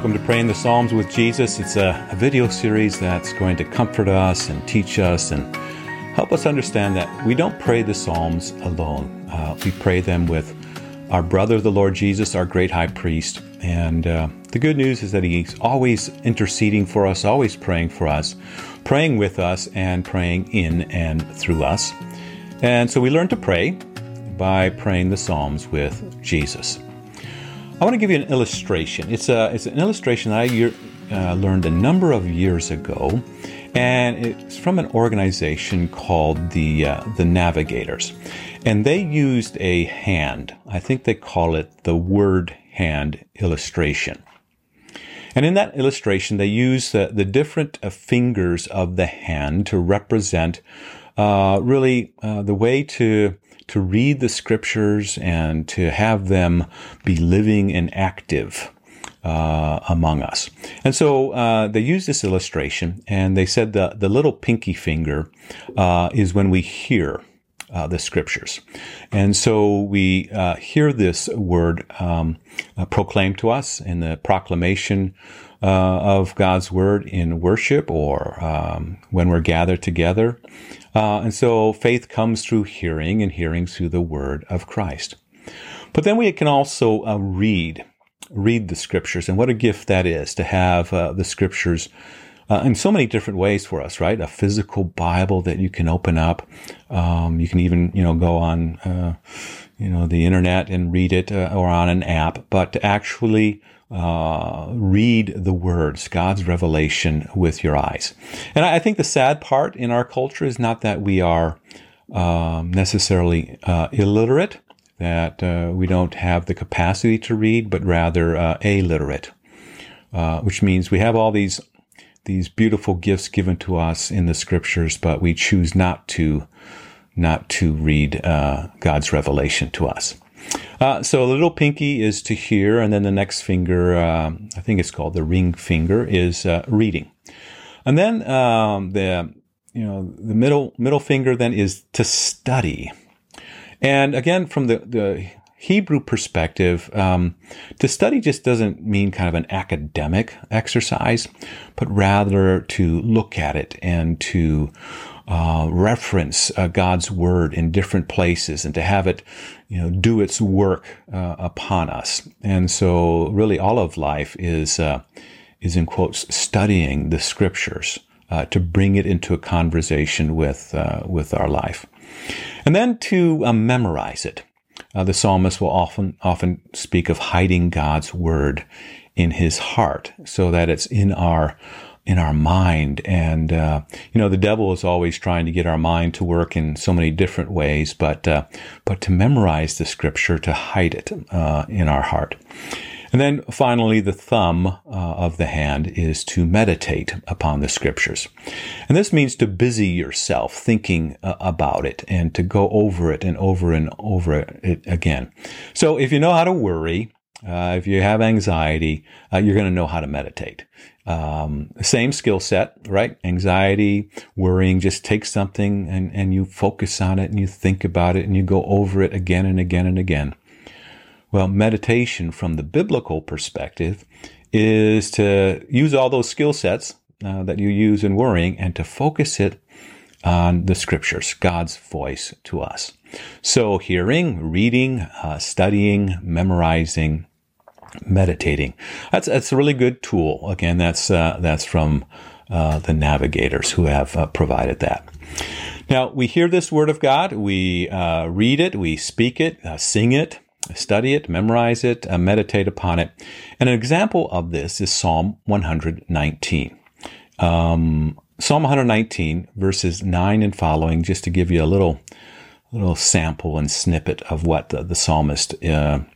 Welcome to Praying the Psalms with Jesus. It's a, a, video series that's going to comfort us and teach us and help us understand that we don't pray the Psalms alone. Uh, we pray them with our brother, the Lord Jesus, our great high priest. And uh, the good news is that he's always interceding for us, always praying for us, praying with us, and praying in and through us. And so we learn to pray by praying the Psalms with Jesus. I want to give you an illustration. It's a it's an illustration that I uh, learned a number of years ago, and it's from an organization called the uh, the Navigators, and they used a hand. I think they call it the word hand illustration. And in that illustration, they use the, the different uh, fingers of the hand to represent uh, really uh, the way to to read the scriptures and to have them be living and active uh, among us. And so uh, they used this illustration, and they said the the little pinky finger uh, is when we hear. Uh, the scriptures. And so we uh, hear this word um, uh, proclaimed to us in the proclamation of God's word in worship or um, when we're gathered together. Uh, and so faith comes through hearing and hearing through the word of Christ. But then we can also uh, read, read the scriptures. And what a gift that is to have uh, the scriptures uh, in so many different ways for us, right? A physical Bible that you can open up. Um, you can even, you know, go on, uh, you know, the internet and read it uh, or on an app, but to actually uh, read the words, God's revelation with your eyes. And I think the sad part in our culture is not that we are um, necessarily uh, illiterate, that uh, we don't have the capacity to read, but rather aliterate, uh, which means we have all these these beautiful gifts given to us in the scriptures, but we choose not to not to read uh, God's revelation to us. Uh, so a little pinky is to hear, and then the next finger, uh, I think it's called the ring finger, is uh, reading, and then um, the you know the middle middle finger then is to study, and again from the the Hebrew perspective, um, to study just doesn't mean kind of an academic exercise, but rather to look at it and to uh, reference uh, God's word in different places and to have it, you know, do its work uh, upon us. And so, really, all of life is uh, is in quotes studying the scriptures uh, to bring it into a conversation with uh, with our life, and then to memorize it. The psalmist will often often speak of hiding God's word in his heart so that it's in our in our mind. And, uh, you know, the devil is always trying to get our mind to work in so many different ways, but, uh, but to memorize the scripture, to hide it, uh, in our heart. And then finally, the thumb uh, of the hand is to meditate upon the scriptures. And this means to busy yourself thinking uh, about it and to go over it and over and over it again. So if you know how to worry, uh, if you have anxiety, uh, you're going to know how to meditate. Um, same skill set, right? Anxiety, worrying, just take something and, and you focus on it and you think about it and you go over it again and again and again. Well, meditation from the biblical perspective is to use all those skill sets uh, that you use in worrying and to focus it on the scriptures, God's voice to us. So hearing, reading, uh, studying, memorizing, meditating. That's that's a really good tool. Again, that's uh, that's from uh, the navigators who have uh, provided that. Now we hear this word of God, we uh, read it, we speak it, sing it, study it, memorize it, uh, meditate upon it. And an example of this is Psalm 119. Um, Psalm 119, verses 9 and following, just to give you a little little sample and snippet of what the, the psalmist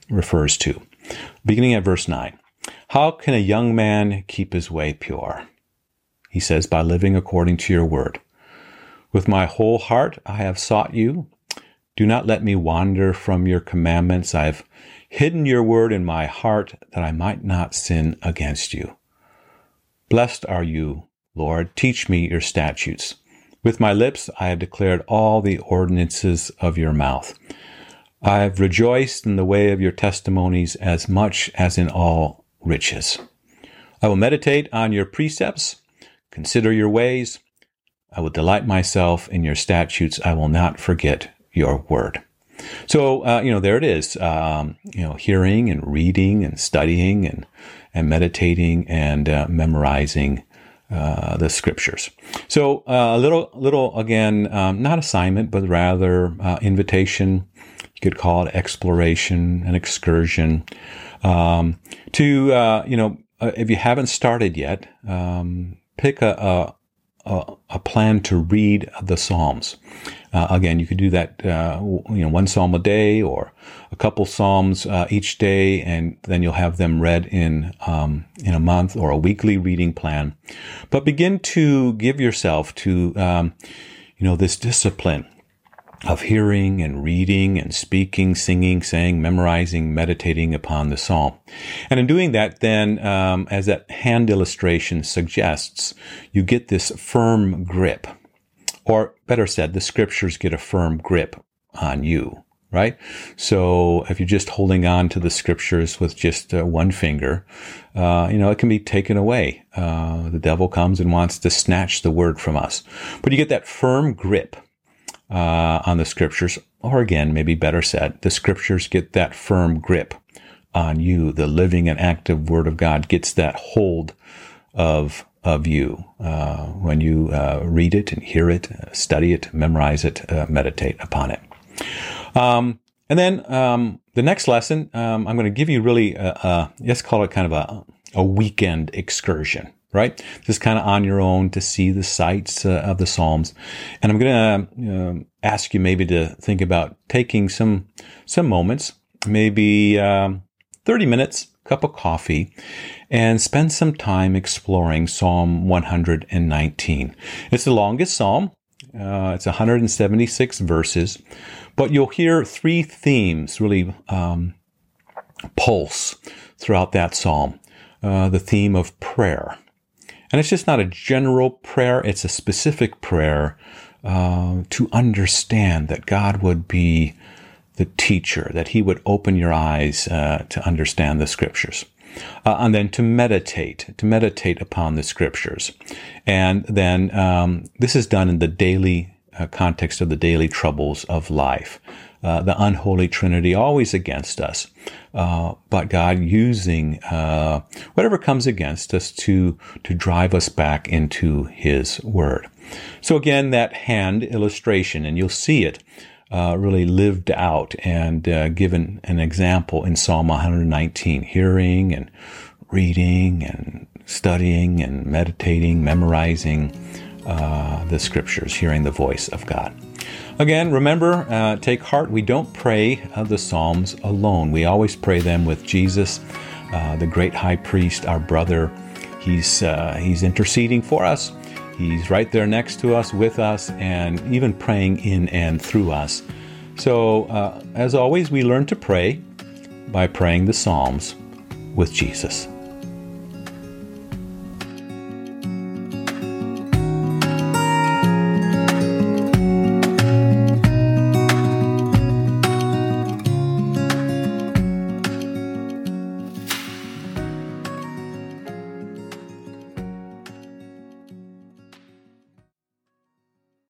refers to. Beginning at verse 9. How can a young man keep his way pure? He says, by living according to your word. With my whole heart I have sought you. Do not let me wander from your commandments. I have hidden your word in my heart that I might not sin against you. Blessed are you, Lord. Teach me your statutes. With my lips I have declared all the ordinances of your mouth. I have rejoiced in the way of your testimonies as much as in all riches. I will meditate on your precepts, consider your ways. I will delight myself in your statutes. I will not forget your word. So, uh, you know, there it is. Um, you know, hearing and reading and studying and, and meditating and uh, memorizing uh, the scriptures. So, uh, a little, little again, um, not assignment, but rather uh, invitation. You could call it exploration, an excursion. Um, to, uh, you know, if you haven't started yet, um, pick a, a, a, plan to read the Psalms. Uh, again, you could do that, uh, you know, one psalm a day or a couple psalms uh, each day, and then you'll have them read in um, in a month or a weekly reading plan. But begin to give yourself to, um, you know, this discipline of hearing and reading and speaking, singing, saying, memorizing, meditating upon the psalm. And in doing that, then, um, as that hand illustration suggests, you get this firm grip. Or better said, the scriptures get a firm grip on you, right? So if you're just holding on to the scriptures with just uh, one finger, uh, you know, it can be taken away. Uh, the devil comes and wants to snatch the word from us. But you get that firm grip uh, on the scriptures, or again, maybe better said, the scriptures get that firm grip on you. The living and active Word of God gets that hold of of you uh, when you uh, read it and hear it, study it, memorize it, uh, meditate upon it. Um, and then um, the next lesson, um, I'm going to give you really, a, a, let's call it kind of a, a weekend excursion right? Just kind of on your own to see the sights uh, of the Psalms. And I'm going to uh, ask you maybe to think about taking some some moments, maybe um, 30 minutes, cup of coffee, and spend some time exploring Psalm 119. It's the longest psalm. Uh, it's 176 verses, but you'll hear three themes really um, pulse throughout that psalm. Uh, the theme of prayer, and it's just not a general prayer, it's a specific prayer uh, to understand that God would be the teacher, that He would open your eyes uh, to understand the scriptures. Uh, and then to meditate, to meditate upon the scriptures. And then um, this is done in the daily uh, context of the daily troubles of life. Uh, the unholy trinity always against us, uh, but God using uh, whatever comes against us to to drive us back into His Word. So again, that hand illustration, and you'll see it uh, really lived out and uh, given an example in Psalm 119, hearing and reading and studying and meditating, memorizing the Scriptures, hearing the voice of God. Again, remember, uh, take heart. We don't pray uh, the Psalms alone. We always pray them with Jesus, uh, the great high priest, our brother. He's, uh, he's interceding for us. He's right there next to us, with us, and even praying in and through us. So, uh, as always, we learn to pray by praying the Psalms with Jesus.